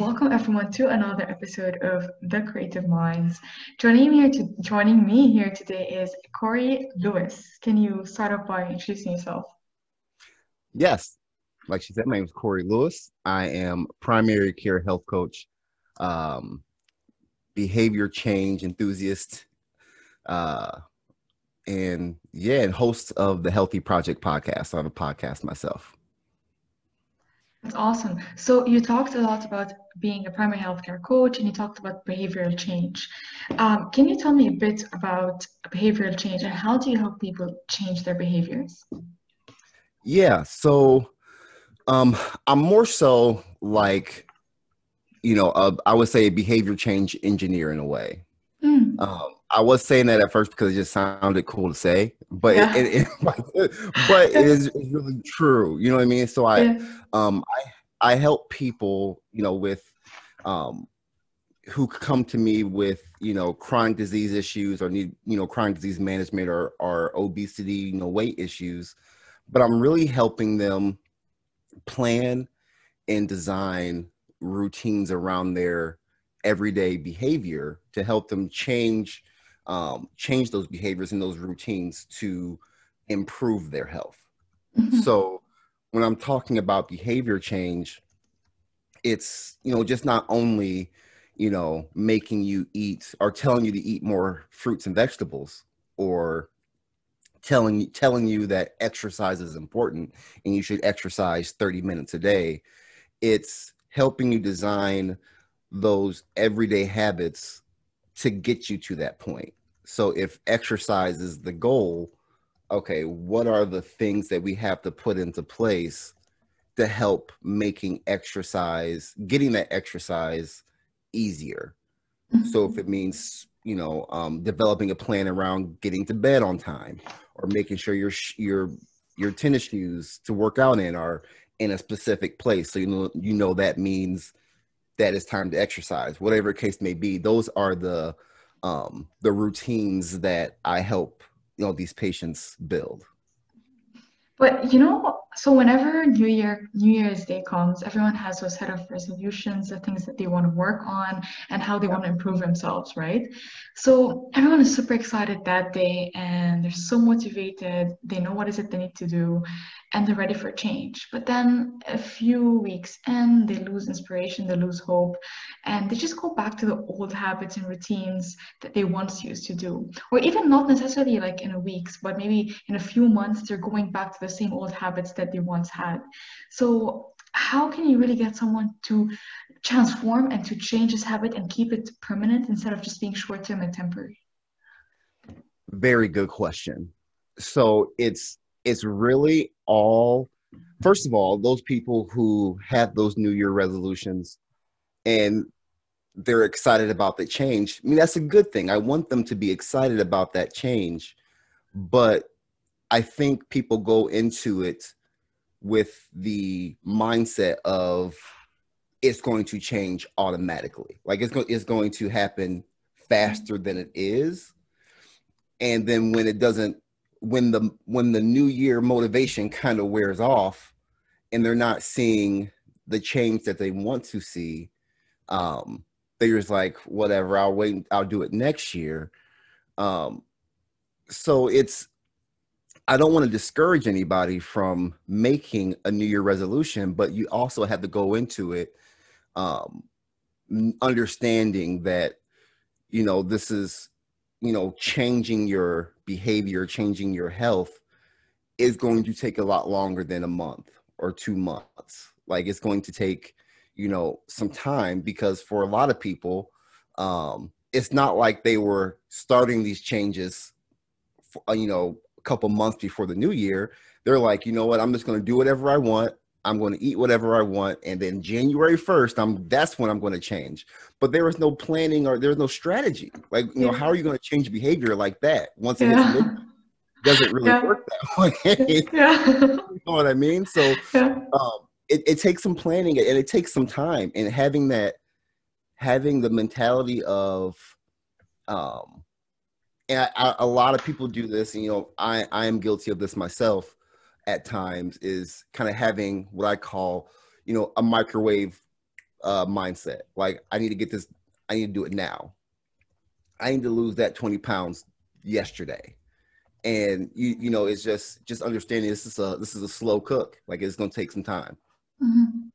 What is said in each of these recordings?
Welcome everyone to another episode of The Creative Minds. Joining me here, to, joining me here today is Corey Lewis. Can you start off by introducing yourself? Yes, like she said, my name is Corey Lewis. I am primary care health coach, um, behavior change enthusiast, uh, and yeah, and host of the Healthy Project podcast. I have a podcast myself. That's awesome. So you talked a lot about being a primary healthcare coach, and you talked about behavioral change. Um, can you tell me a bit about behavioral change and how do you help people change their behaviors? Yeah. So um, I'm more so like, you know, uh, I would say a behavior change engineer in a way. Mm. Um, I was saying that at first because it just sounded cool to say, but yeah. it, it, it, but it is really true. You know what I mean? So I, yeah. um, I, I help people, you know, with, um, who come to me with, you know, chronic disease issues or need, you know, chronic disease management or, or obesity, you know, weight issues, but I'm really helping them plan and design routines around their everyday behavior to help them change um, change those behaviors and those routines to improve their health. Mm-hmm. So when I'm talking about behavior change, it's you know just not only you know making you eat or telling you to eat more fruits and vegetables or telling telling you that exercise is important and you should exercise 30 minutes a day it's helping you design those everyday habits to get you to that point. So if exercise is the goal, okay, what are the things that we have to put into place to help making exercise, getting that exercise easier? Mm-hmm. So if it means, you know, um, developing a plan around getting to bed on time or making sure your your your tennis shoes to work out in are in a specific place, so you know you know that means that it's time to exercise, whatever case may be. Those are the um, the routines that I help you know these patients build. But you know, so whenever New Year New Year's Day comes, everyone has those set of resolutions, the things that they want to work on, and how they want to improve themselves, right? So everyone is super excited that day, and they're so motivated. They know what is it they need to do, and they're ready for change. But then a few weeks in, they lose inspiration, they lose hope, and they just go back to the old habits and routines that they once used to do. Or even not necessarily like in a weeks, but maybe in a few months, they're going back to the same old habits that they once had. So how can you really get someone to transform and to change this habit and keep it permanent instead of just being short term and temporary? Very good question. So it's it's really all first of all those people who have those new year resolutions and they're excited about the change. I mean that's a good thing. I want them to be excited about that change. But i think people go into it with the mindset of it's going to change automatically. Like it's, go- it's going to happen faster than it is. And then when it doesn't when the when the new year motivation kind of wears off and they're not seeing the change that they want to see um they're just like whatever i'll wait i'll do it next year. Um so it's i don't want to discourage anybody from making a new year resolution but you also have to go into it um understanding that you know this is you know changing your behavior changing your health is going to take a lot longer than a month or two months. Like it's going to take you know some time because for a lot of people um it's not like they were starting these changes for, uh, you know a couple months before the new year. They're like you know what? I'm just going to do whatever i want I'm going to eat whatever I want, and then January 1st, I'm that's when I'm going to change. But there was no planning or there was no strategy. Like, you know, how are you going to change behavior like that once yeah. it doesn't really yeah. work that way. yeah. you know what I mean? So um, it, it takes some planning and it takes some time and having that having the mentality of um and I, I, a lot of people do this and you know I I am guilty of this myself at times is kind of having what I call, you know, a microwave uh, mindset. Like I need to get this. I need to do it now. I need to lose that 20 pounds yesterday. And you you know it's just just understanding this is a this is a slow cook. Like it's gonna take some time. Mm-hmm.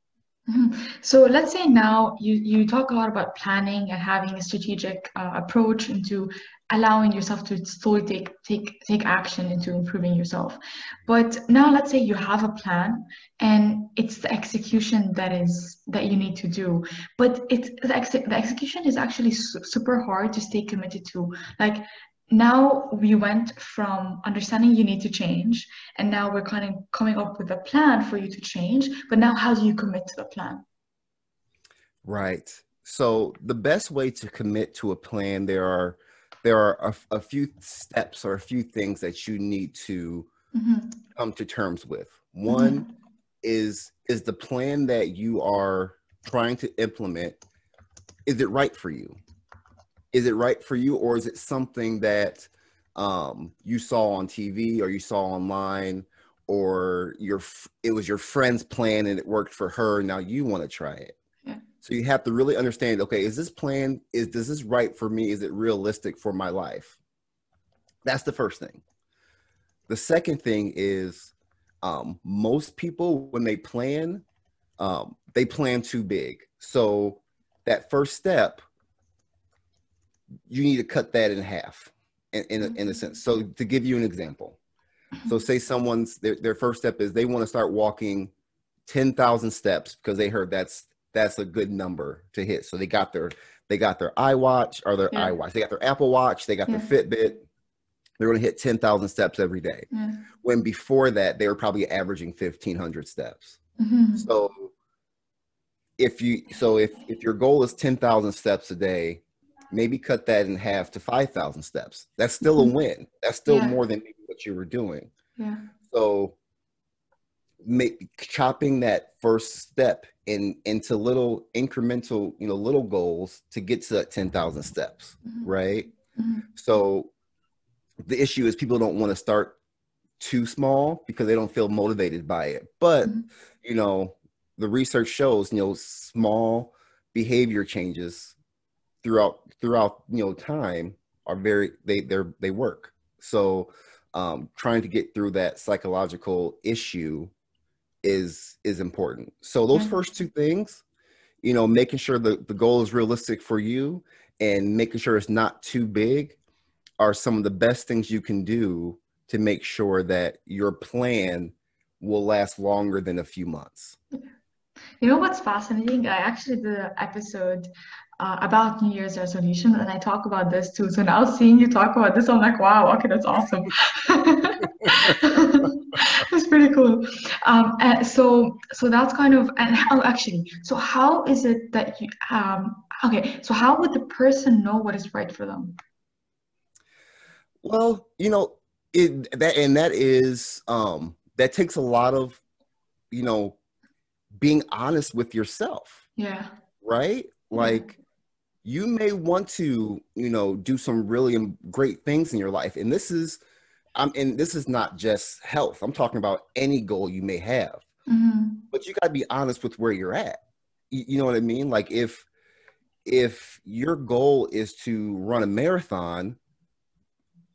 Mm-hmm. So let's say now you, you talk a lot about planning and having a strategic uh, approach into allowing yourself to slowly take take take action into improving yourself. But now let's say you have a plan and it's the execution that is that you need to do. But it's the, ex- the execution is actually su- super hard to stay committed to. Like now we went from understanding you need to change and now we're kind of coming up with a plan for you to change but now how do you commit to the plan right so the best way to commit to a plan there are there are a, a few steps or a few things that you need to mm-hmm. come to terms with one mm-hmm. is is the plan that you are trying to implement is it right for you is it right for you or is it something that um, you saw on tv or you saw online or your it was your friend's plan and it worked for her now you want to try it. So you have to really understand okay is this plan is does this right for me? Is it realistic for my life? That's the first thing. The second thing is um, most people when they plan um, they plan too big. So that first step you need to cut that in half in, in, a, in a sense. So to give you an example, so say someone's their, their first step is they want to start walking 10,000 steps because they heard that's that's a good number to hit. So they got their they got their iWatch or their yeah. iWatch. They got their Apple Watch, they got yeah. their Fitbit. They're going to hit 10,000 steps every day. Yeah. When before that they were probably averaging 1500 steps. Mm-hmm. So if you so if if your goal is 10,000 steps a day, maybe cut that in half to 5,000 steps. That's still a mm-hmm. win. That's still more than what you were doing. Yeah. So make, chopping that first step in into little incremental, you know, little goals to get to that 10,000 steps, mm-hmm. right? Mm-hmm. So the issue is people don't want to start too small because they don't feel motivated by it. But, mm-hmm. you know, the research shows, you know, small behavior changes throughout throughout you know time are very they they're they work so um, trying to get through that psychological issue is is important so those first two things you know making sure the, the goal is realistic for you and making sure it's not too big are some of the best things you can do to make sure that your plan will last longer than a few months you know what's fascinating i actually did an episode uh, about New Year's resolution, and I talk about this too. So now seeing you talk about this, I'm like, wow, okay, that's awesome. pretty cool. Um, and so, so that's kind of, and how actually, so how is it that you, um, okay, so how would the person know what is right for them? Well, you know, it that and that is um that takes a lot of, you know, being honest with yourself. Yeah. Right? Like you may want to, you know, do some really great things in your life. And this is, um, and this is not just health. I'm talking about any goal you may have. Mm-hmm. But you got to be honest with where you're at. You, you know what I mean? Like if if your goal is to run a marathon,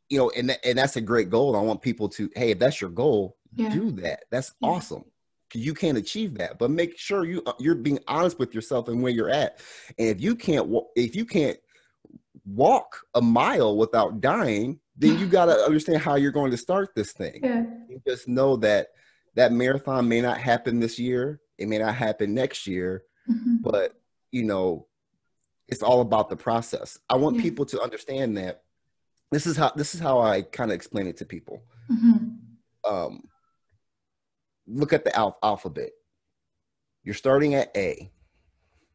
you know, and and that's a great goal. I want people to, hey, if that's your goal, yeah. do that. That's yeah. awesome you can't achieve that but make sure you uh, you're being honest with yourself and where you're at and if you can't if you can't walk a mile without dying then you got to understand how you're going to start this thing yeah. you just know that that marathon may not happen this year it may not happen next year mm-hmm. but you know it's all about the process i want yeah. people to understand that this is how this is how i kind of explain it to people mm-hmm. um, look at the al- alphabet. You're starting at A,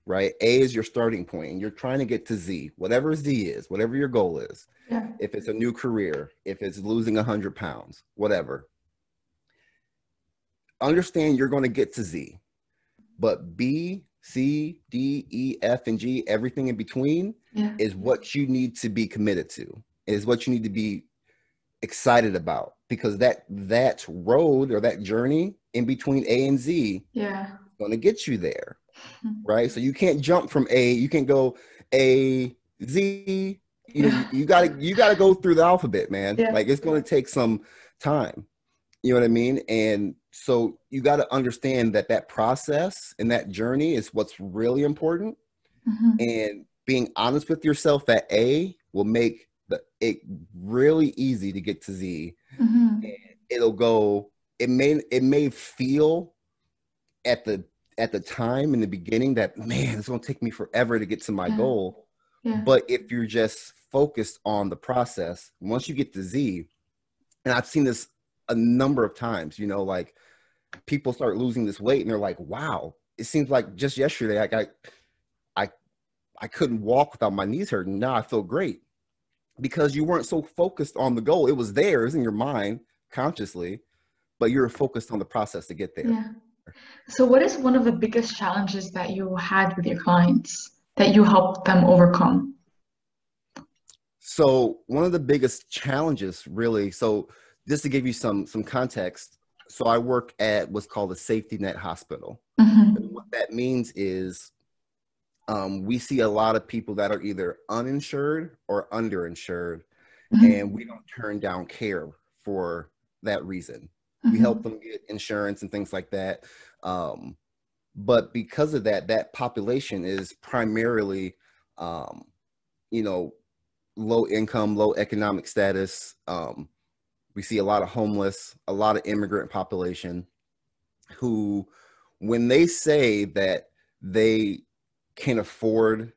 right? A is your starting point, and you're trying to get to Z, whatever Z is, whatever your goal is. Yeah. If it's a new career, if it's losing 100 pounds, whatever. Understand you're going to get to Z, but B, C, D, E, F, and G, everything in between yeah. is what you need to be committed to, is what you need to be excited about because that that road or that journey in between A and Z yeah going to get you there. Right? So you can't jump from A, you can't go A, Z, you know, you, you gotta you gotta go through the alphabet, man. Yeah. Like it's gonna take some time. You know what I mean? And so you got to understand that that process and that journey is what's really important. Mhm. And being honest with yourself at A will make the, it really easy to get to Z. Mhm. It'll go. It may it may feel at the at the time in the beginning that man it's gonna take me forever to get to my Yeah. goal. Yeah. But if you're just focused on the process, once you get to Z, and I've seen this a number of times, you know, like people start losing this weight and they're like, wow, it seems like just yesterday I got I I couldn't walk without my knees hurting. Now I feel great. Because you weren't so focused on the goal. It was there, it's in your mind consciously, but you're focused on the process to get there. Yeah. So, what is one of the biggest challenges that you had with your clients that you helped them overcome? So one of the biggest challenges, really. So just to give you some some context, so I work at what's called a safety net hospital. Mhm. What that means is, um, we see a lot of people that are either uninsured or underinsured, Mhm. and we don't turn down care for that reason. We help them get insurance and things like that. Um, but because of that, that population is primarily, um, you know, low income, low economic status. Um, we see a lot of homeless, a lot of immigrant population who, when they say that they can afford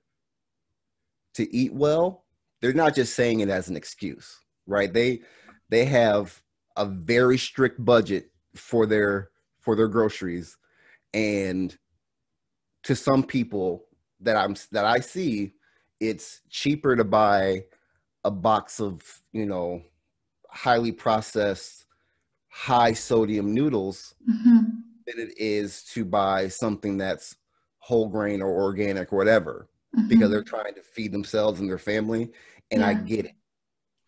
to eat well, they're not just saying it as an excuse, right? They they have a very strict budget for their for their groceries and to some people that I'm that I see it's cheaper to buy a box of, you know, highly processed high sodium noodles Mhm. than it is to buy something that's whole grain or organic or whatever Mhm. because they're trying to feed themselves and their family and i get it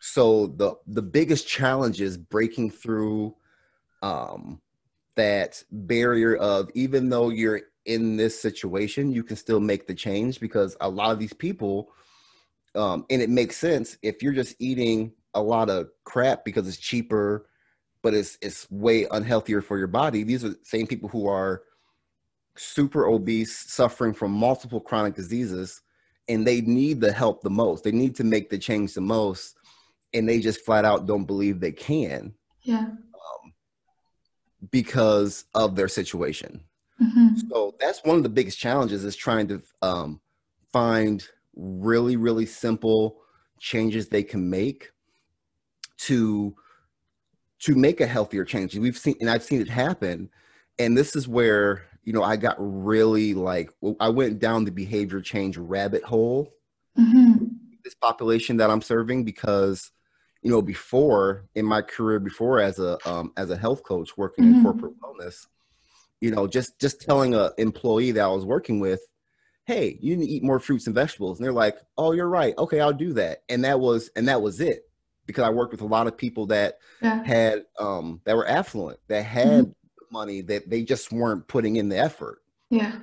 so the the biggest challenge is breaking through um that barrier of even though you're in this situation you can still make the change because a lot of these people um and it makes sense if you're just eating a lot of crap because it's cheaper but it's it's way unhealthier for your body. These are the same people who are super obese suffering from multiple chronic diseases and they need the help the most. They need to make the change the most and they just flat out don't believe they can Yeah. because of their situation Mhm. so that's one of the biggest challenges is trying to um, find really really simple changes they can make to to make a healthier change we've seen and i've seen it happen and this is where you know i got really like i went down the behavior change rabbit hole Mhm. this population that i'm serving because you know before in my career before as a um, as a health coach working Mhm. in corporate wellness you know just just telling a employee that i was working with hey you need to eat more fruits and vegetables and they're like oh you're right okay i'll do that and that was and that was it because i worked with a lot of people that Yeah. had um that were affluent that had money that they just weren't putting in the effort Yeah.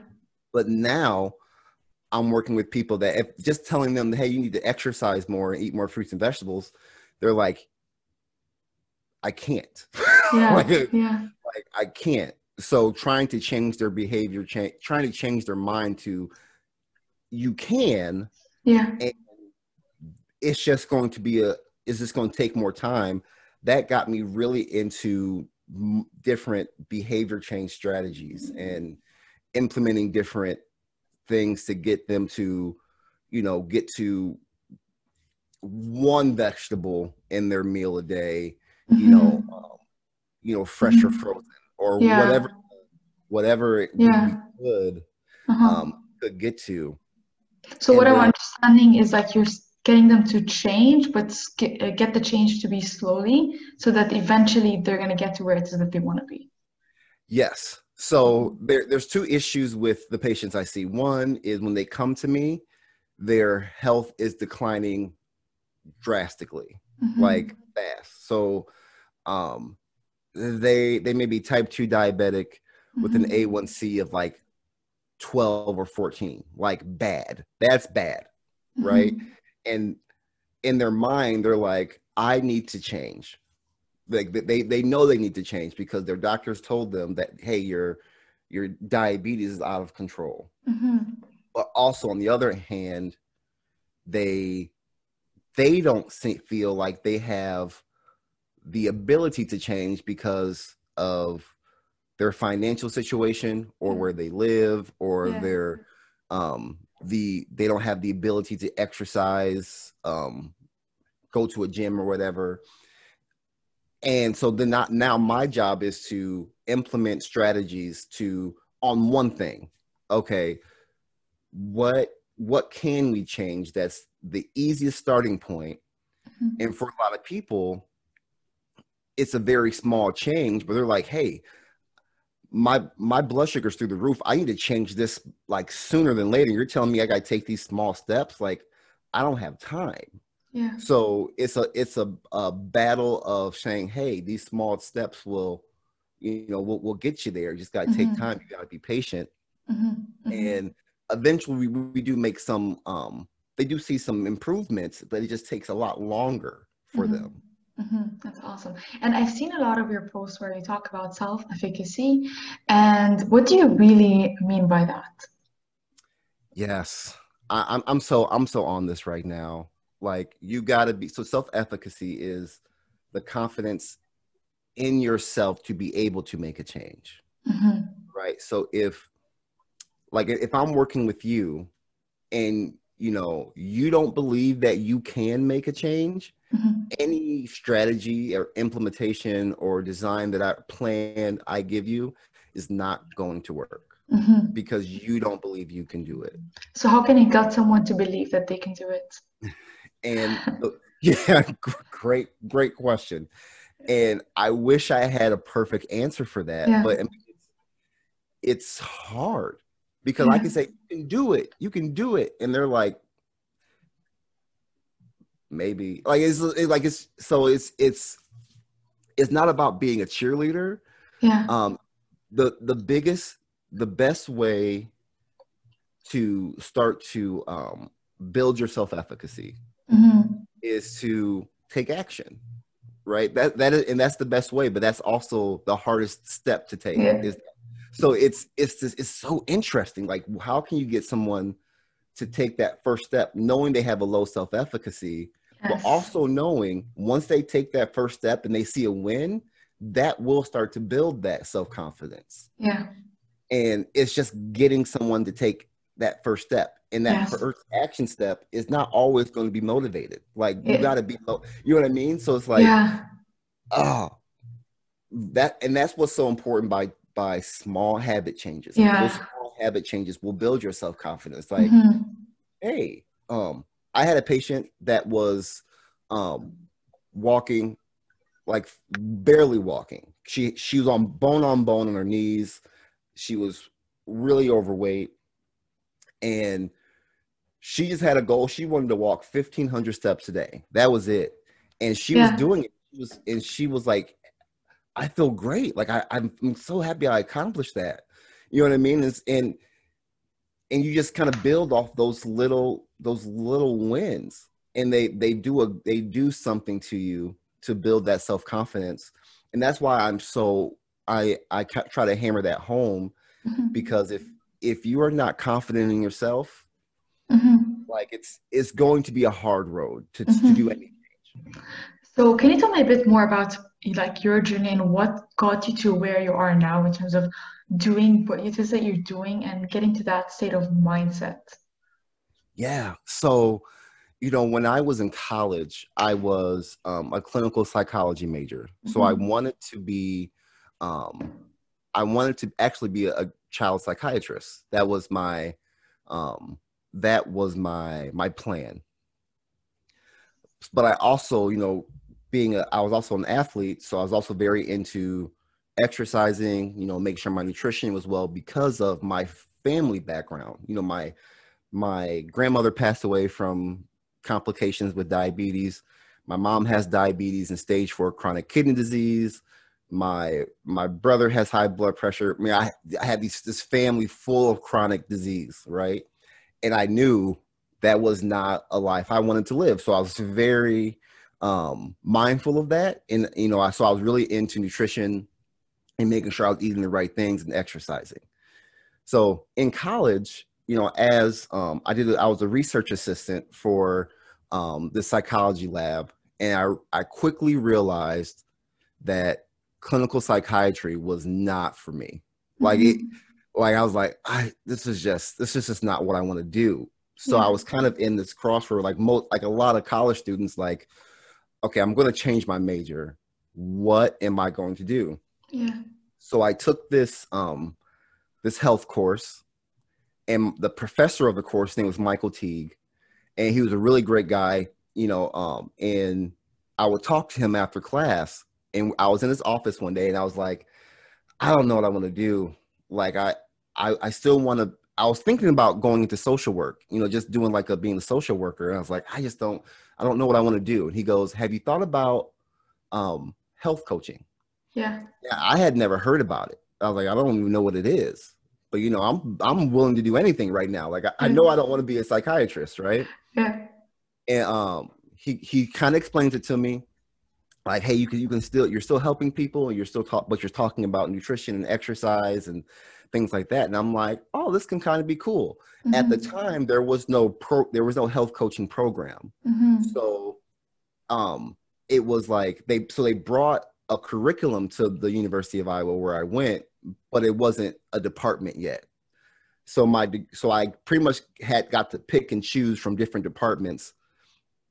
but now i'm working with people that if just telling them hey you need to exercise more and eat more fruits and vegetables they're like i can't Yeah. like, Yeah. like i can't so trying to change their behavior cha- trying to change their mind to you can Yeah. it's just going to be a is this going to take more time that got me really into m- different behavior change strategies and implementing different things to get them to you know get to one vegetable in their meal a day you know um, you know fresh or Mhm. frozen or Yeah. whatever whatever it Yeah. we could Uh-huh. um could get to So what and I'm understanding is like you're getting them to change, but get, uh, get the change to be slowly, so that eventually they're gonna get to where it is that they want to be. Yes. So there, there's two issues with the patients I see. One is when they come to me, their health is declining drastically, Mhm. like fast. So um, they they may be type two diabetic with an Mhm. A1C of like 12 or 14 like bad that's bad right Mhm. and in their mind they're like i need to change like they they know they need to change because their doctors told them that hey your your diabetes is out of control Mhm. but also on the other hand they they don't feel like they have the ability to change because of their financial situation or where they live or Yeah. their um the they don't have the ability to exercise um go to a gym or whatever and so then not now my job is to implement strategies to on one thing okay what what can we change that's the easiest starting point Mhm. and for a lot of people it's a very small change but they're like hey my my blood sugar's through the roof i need to change this like sooner than later you're telling me i gotta take these small steps like i don't have time Yeah. so it's a it's a, a battle of saying hey these small steps will you know will, will get you there you just gotta take Mhm. time you gotta be patient Mhm. Mhm. and eventually we, we do make some um they do see some improvements but it just takes a lot longer for Mhm. them Mhm, That's awesome. And I've seen a lot of your posts where you talk about self-efficacy. And what do you really mean by that? yes I, i'm i'm so i'm so on this right now like you gotta be so self-efficacy is the confidence in yourself to be able to make a change Mhm, right so if like if i'm working with you and you know you don't believe that you can make a change mhm, any strategy or implementation or design that i plan i give you is not going to work mhm. because you don't believe you can do it So how can you get someone to believe that they can do it? and yeah great great question and i wish i had a perfect answer for that Yeah. but I mean, it's, it's hard because i can say you can do it. You can do it. And they're like maybe. Like it's it- like it's so it's it's it's not about being a cheerleader. Yeah. um the the biggest the best way to start to um build your self-efficacy Mhm, is to take action right? That that is and that's the best way but that's also the hardest step to take Yeah. is so it's it's just, it's so interesting like how can you get someone to take that first step knowing they have a low self-efficacy but also knowing once they take that first step and they see a win that will start to build that self-confidence Yeah. and it's just getting someone to take that first step and that Yes. first action step is not always going to be motivated like you got to be you know what i mean so it's like Yeah. oh that and that's what's so important by by small habit changes. Yeah. those small habit changes will build your self-confidence. Like Mhm, hey um i had a patient that was um walking like barely walking. She she was on bone on bone on her knees. She was really overweight. And she just had a goal. She wanted to walk 1500 steps a day. That was it. And she Yeah. was doing it. She was and she was like i feel great. Like I, i'm I'm so happy i accomplished that. You know what i mean? It's, and and you just kind of build off those little those little wins. And they they do a they do something to you to build that self-confidence. And that's why i'm so i i try to hammer that home mhm, because if if you are not confident in yourself mhm. like it's it's going to be a hard road to, to Mhm. do anything So can you tell me a bit more about like your journey and what got you to where you are now in terms of doing what it is that you're doing and getting to that state of mindset? yeah so you know when i was in college i was um, a clinical psychology major so i Mhm. wanted to be um, i wanted to actually be a, a child psychiatrist that was my um, that was my my plan but i also you know being a i was also an athlete so i was also very into exercising you know make sure my nutrition was well because of my family background you know my my grandmother passed away from complications with diabetes my mom has diabetes and stage four chronic kidney disease my my brother has high blood pressure. I mean, I, I had these this family full of chronic disease, right? And I knew that was not a life I wanted to live. So I was very um, mindful of that, and you know, I so I was really into nutrition and making sure I was eating the right things and exercising. So in college, you know, as um, I did, I was a research assistant for um, the psychology lab, and I I quickly realized that clinical psychiatry was not for me. Like it, mm-hmm. like I was like, I this is just this is just not what I want to do. So yeah. I was kind of in this crossroad, like most like a lot of college students, like, okay, I'm going to change my major. What am I going to do? Yeah. So I took this um this health course, and the professor of the course name was Michael Teague, and he was a really great guy, you know. Um, and I would talk to him after class, and I was in his office one day and I was like, I don't know what I want to do. Like I, I, I still want to. I was thinking about going into social work, you know, just doing like a being a social worker. And I was like, I just don't, I don't know what I want to do. And he goes, Have you thought about um, health coaching? Yeah. Yeah, I had never heard about it. I was like, I don't even know what it is. But you know, I'm I'm willing to do anything right now. Like I, I know I don't want to be a psychiatrist, right? Yeah. And um, he he kind of explains it to me like hey you can you can still you're still helping people you're still talk but you're talking about nutrition and exercise and things like that and i'm like oh this can kind of be cool mm-hmm. at the mm-hmm. time there was no pro there was no health coaching program mm-hmm. so um it was like they so they brought a curriculum to the university of iowa where i went but it wasn't a department yet so my so i pretty much had got to pick and choose from different departments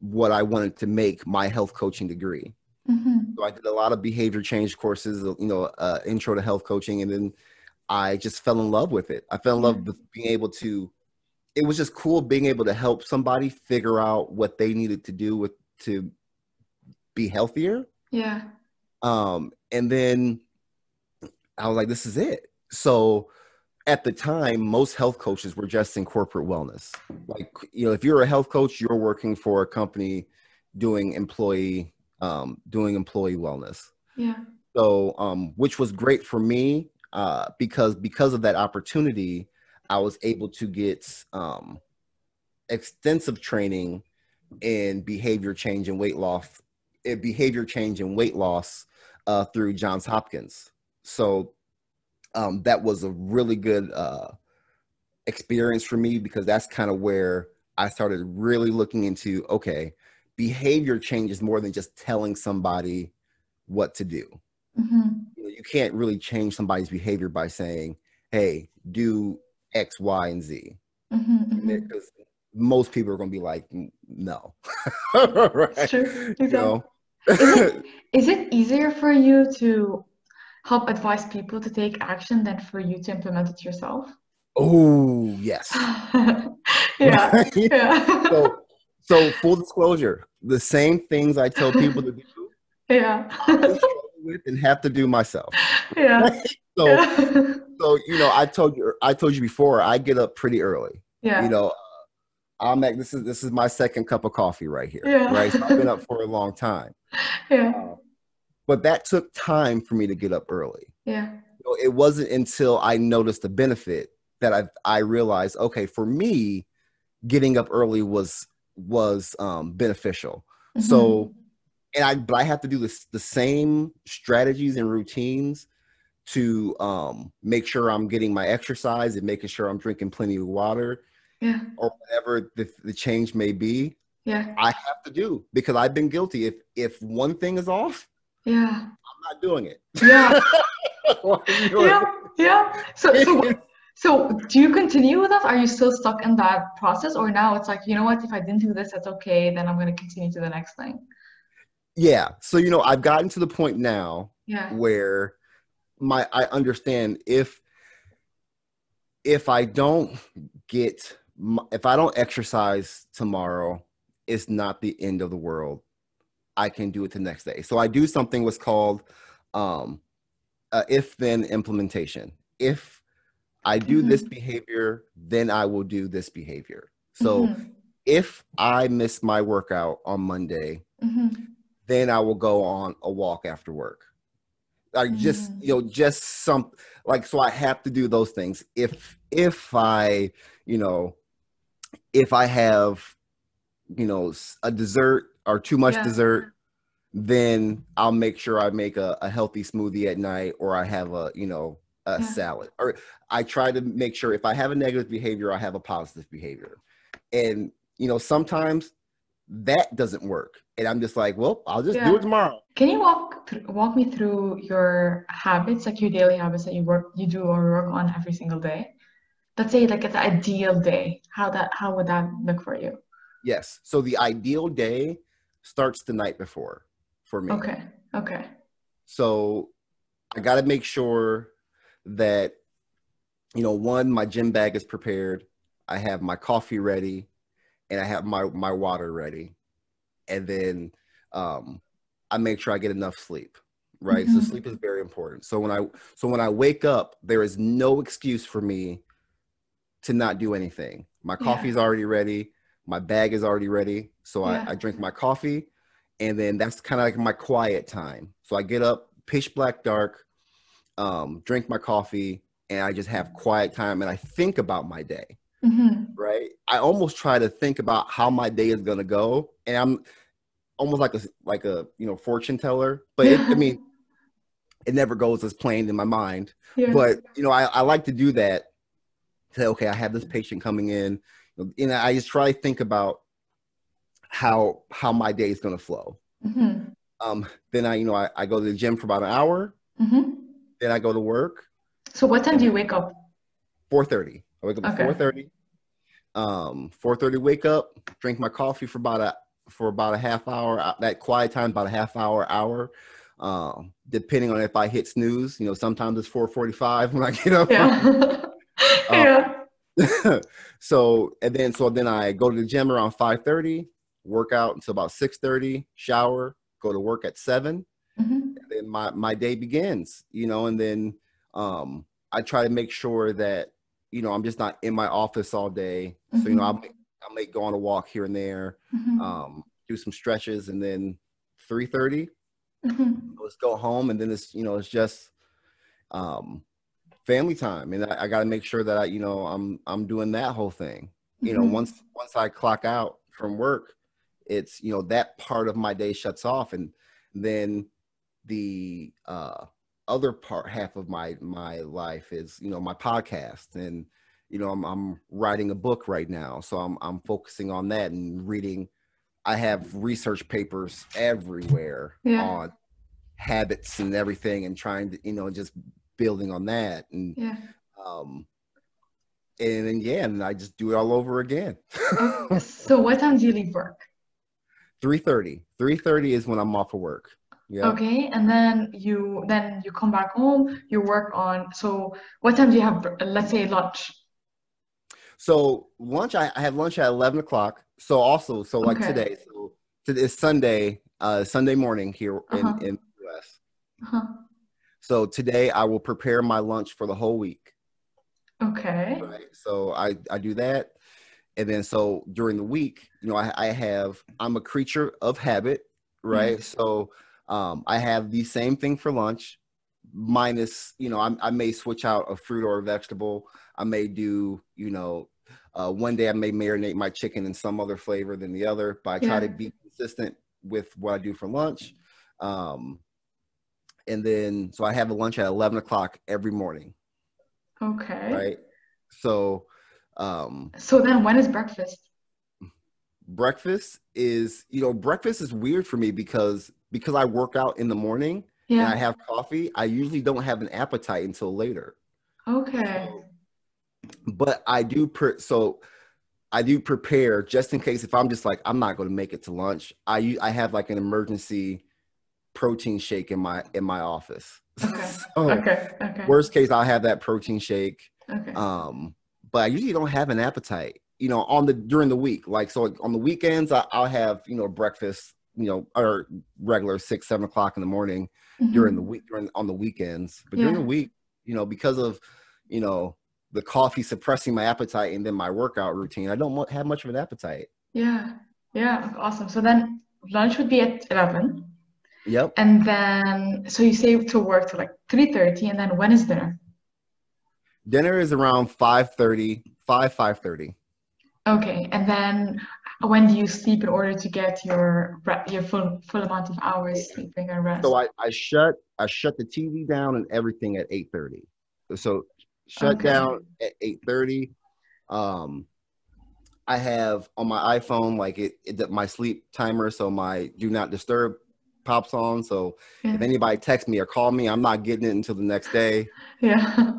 what i wanted to make my health coaching degree Mm-hmm. So I did a lot of behavior change courses, you know, uh, intro to health coaching, and then I just fell in love with it. I fell in love with being able to. It was just cool being able to help somebody figure out what they needed to do with to be healthier. Yeah. Um, and then I was like, this is it. So at the time, most health coaches were just in corporate wellness. Like, you know, if you're a health coach, you're working for a company doing employee um, doing employee wellness. Yeah. So, um, which was great for me uh, because because of that opportunity, I was able to get um, extensive training in behavior change and weight loss, eh, behavior change and weight loss uh, through Johns Hopkins. So um, that was a really good uh, experience for me because that's kind of where I started really looking into okay, behavior change is more than just telling somebody what to do. Mm-hmm. You, can't really change somebody's behavior by saying, "Hey, do X, Y, and Z," mm-hmm, because mm-hmm. most people are going to be like, "No." right? True. Exactly. You know? is, it, is it easier for you to help advise people to take action than for you to implement it yourself? Oh yes. yeah. yeah. so, so full disclosure, the same things I tell people to do. Yeah. With and have to do myself. Yeah. so so you know, I told you I told you before, I get up pretty early. Yeah. You know, I'm at this is this is my second cup of coffee right here. Yeah. Right. So I've been up for a long time. Yeah. Uh, but that took time for me to get up early. Yeah. So it wasn't until I noticed the benefit that I I realized, okay, for me, getting up early was was um, beneficial. Mm-hmm. So, and I but I have to do this the same strategies and routines to um, make sure I'm getting my exercise and making sure I'm drinking plenty of water, yeah, or whatever the, the change may be. Yeah, I have to do because I've been guilty. If if one thing is off, yeah, I'm not doing it. Yeah. yeah, yeah. So, so so do you continue with that? Are you still stuck in that process? Or now it's like, you know what, if I didn't do this, that's okay, then I'm gonna continue to the next thing. Yeah. So you know, I've gotten to the point now yeah. where my I understand if if I don't get if I don't exercise tomorrow, it's not the end of the world. I can do it the next day. So I do something what's called um, uh, if then implementation. If I do mm-hmm. this behavior, then I will do this behavior. So mm-hmm. if I miss my workout on Monday, mm-hmm. Then I will go on a walk after work. Like just mm. you know, just some like so I have to do those things. If if I you know if I have you know a dessert or too much Yeah. dessert, then I'll make sure I make a, a healthy smoothie at night or I have a you know a Yeah. salad or I try to make sure if I have a negative behavior, I have a positive behavior. And you know, sometimes that doesn't work. And I'm just like, well, I'll just do it tomorrow. Can you walk th- walk me through your habits, like your daily habits that you work you do or work on every single day? Let's say like it's an ideal day. How that how would that look for you? Yes. So the ideal day starts the night before for me. Okay. Okay. So I got to make sure that, you know, one, my gym bag is prepared. I have my coffee ready and I have my, my water ready. And then um, I make sure I get enough sleep. Right. So Mhm. sleep is very important. So when I, so when I wake up, there is no excuse for me to not do anything. My Yeah. coffee is already ready. My bag is already ready. So Yeah. I, I drink my coffee and then that's kind of like my quiet time. So I get up, pitch black dark, um, drink my coffee, and I just have quiet time and I think about my day. Hmm Right? I almost try to think about how my day is gonna go, and I'm almost like a like a you know fortune teller. But it, I mean, it never goes as planned in my mind. Yeah. But you know, I, I like to do that. Say, okay, I have this patient coming in, and I just try to think about how how my day is gonna flow. hmm Um, then I, you know, I, I go to the gym for about an hour. hmm Then I go to work. So what time do you wake up? Four thirty. I wake up at Okay. four thirty. Um, four thirty. Wake up. Drink my coffee for about a for about a half hour. uh, That quiet time, about a half hour, hour. Um, depending on if I hit snooze. You know, sometimes it's four forty five when I get up. Yeah. yeah. so and then so then I go to the gym around five thirty. Work out until about six thirty. Shower. Go to work at seven. hmm then my my day begins you know and then um i try to make sure that you know i'm just not in my office all day. So you know i Mhm. may, I may go on a walk here and there hmm um do some stretches and then 3:30 hmm let's go home. And then it's you know it's just um family time. And i, I got to make sure that i you know i'm i'm doing that whole thing. You know Mhm. once once i clock out from work it's you know that part of my day shuts off. And then the uh other part half of my my life is you know my podcast and you know i'm i'm writing a book right now so i'm i'm focusing on that and reading i have research papers everywhere Yeah. on habits and everything and trying to you know just building on that and Yeah. um and then yeah and i just do it all over again So what time do you leave work? 3.30 3.30 is when i'm off of work yeah Okay, and then you then you come back home, you work on. So what time do you have, let's say lunch? so lunch I, I have lunch at 11 o'clock so also so like Okay. today so today is sunday uh sunday morning here in Uh-huh. in the us Uh-huh. so today i will prepare my lunch for the whole week Okay. right so i i do that and then so during the week you know i, I have i'm a creature of habit right so um i have the same thing for lunch minus you know I, I may switch out a fruit or a vegetable i may do you know uh, one day i may marinate my chicken in some other flavor than the other but i try Yeah. to be consistent with what i do for lunch um and then so i have a lunch at 11 o'clock every morning Okay. right so um So then when is breakfast? breakfast is you know breakfast is weird for me because because i work out in the morning and i have coffee i usually don't have an appetite until later Okay. but i do pre- so i do prepare just in case if i'm just like i'm not going to make it to lunch I I have like an emergency protein shake in my in my office Okay. So, Okay. Okay. worst case i'll have that protein shake Okay. um but i usually don't have an appetite you know on the during the week like so on the weekends I, i'll have you know breakfast you know our regular six seven o'clock in the morning during the Mhm. week during on the weekends but during the week you know because of you know the coffee suppressing my appetite and then my workout routine i don't have much of an appetite Yeah. Yeah. Awesome. So then lunch would be at 11. Yep. And then, so you say to work to like 3.30 and then when is dinner? Dinner is around 5.30, 5, 5.30. Okay. And then when do you sleep in order to get your your full full amount of hours sleeping and rest? So I, I shut I shut the TV down and everything at 8.30. So shut okay. down at 8.30. Um, I have on my iPhone like it, it my sleep timer, so my do not disturb pops on. So yeah. if anybody texts me or call me, I'm not getting it until the next day. Yeah. Uh,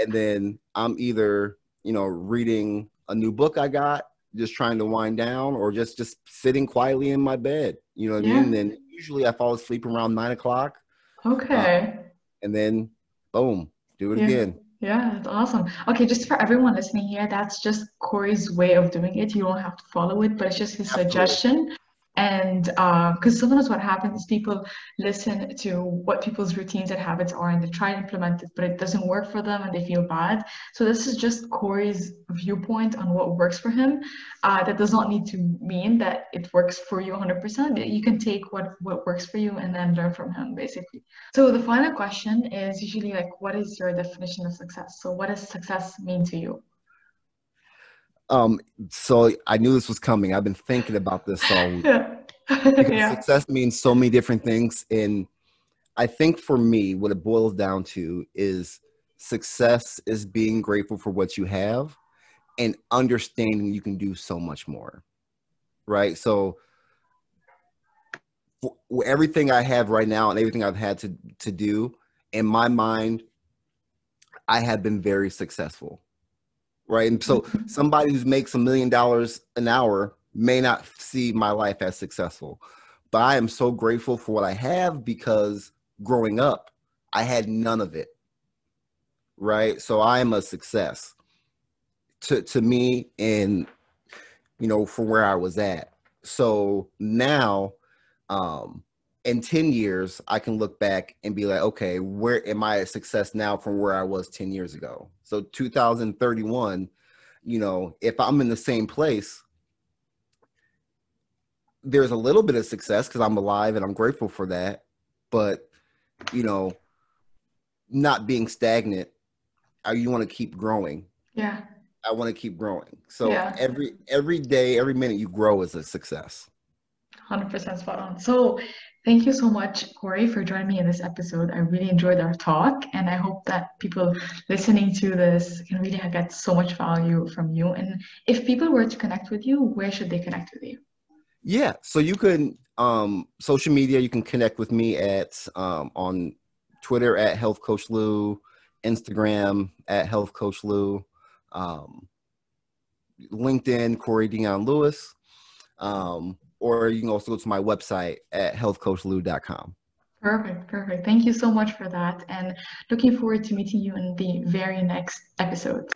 and then I'm either you know reading a new book I got, just trying to wind down, or just just sitting quietly in my bed. You know what yeah. I mean? And then usually I fall asleep around nine o'clock. Okay. Uh, and then boom, do it yeah. again. Yeah, that's awesome. Okay, just for everyone listening here, that's just Corey's way of doing it. You don't have to follow it, but it's just his Absolutely. suggestion and because uh, sometimes what happens. Is people listen to what people's routines and habits are and they try and implement it but it doesn't work for them and they feel bad. So this is just corey's viewpoint on what works for him. Uh, that does not need to mean that it works for you 100% you can take what what works for you and then learn from him basically. So the final question is usually like what is your definition of success? So what does success mean to you um, so I knew this was coming. I've been thinking about this all week. Yeah. because yeah. success means so many different things. And I think for me, what it boils down to is success is being grateful for what you have and understanding you can do so much more. Right. So everything I have right now and everything I've had to, to do in my mind, I have been very successful right? And so mm-hmm. somebody who makes a million dollars an hour may not see my life as successful. But I am so grateful for what I have because growing up, I had none of it. Right? So I am a success to to me and you know from where I was at. So now um in 10 years, I can look back and be like, okay, where am I a success now from where I was 10 years ago? So 2031, you know, if I'm in the same place, there's a little bit of success because I'm alive and I'm grateful for that. But, you know, not being stagnant, I, you want to keep growing. Yeah. I want to keep growing. So yeah. every every day, every minute you grow is a success. 100% spot on. So Thank you so much, Corey, for joining me in this episode. I really enjoyed our talk, and I hope that people listening to this can really get so much value from you. And if people were to connect with you, where should they connect with you? Yeah, so you can um, social media. You can connect with me at um, on Twitter at Health Coach Lew, Instagram at Health Coach Lew, um, LinkedIn Corey Dion Lewis. Um, or you can also go to my website at healthcoachlew.com. Perfect, perfect. Thank you so much for that. And looking forward to meeting you in the very next episode.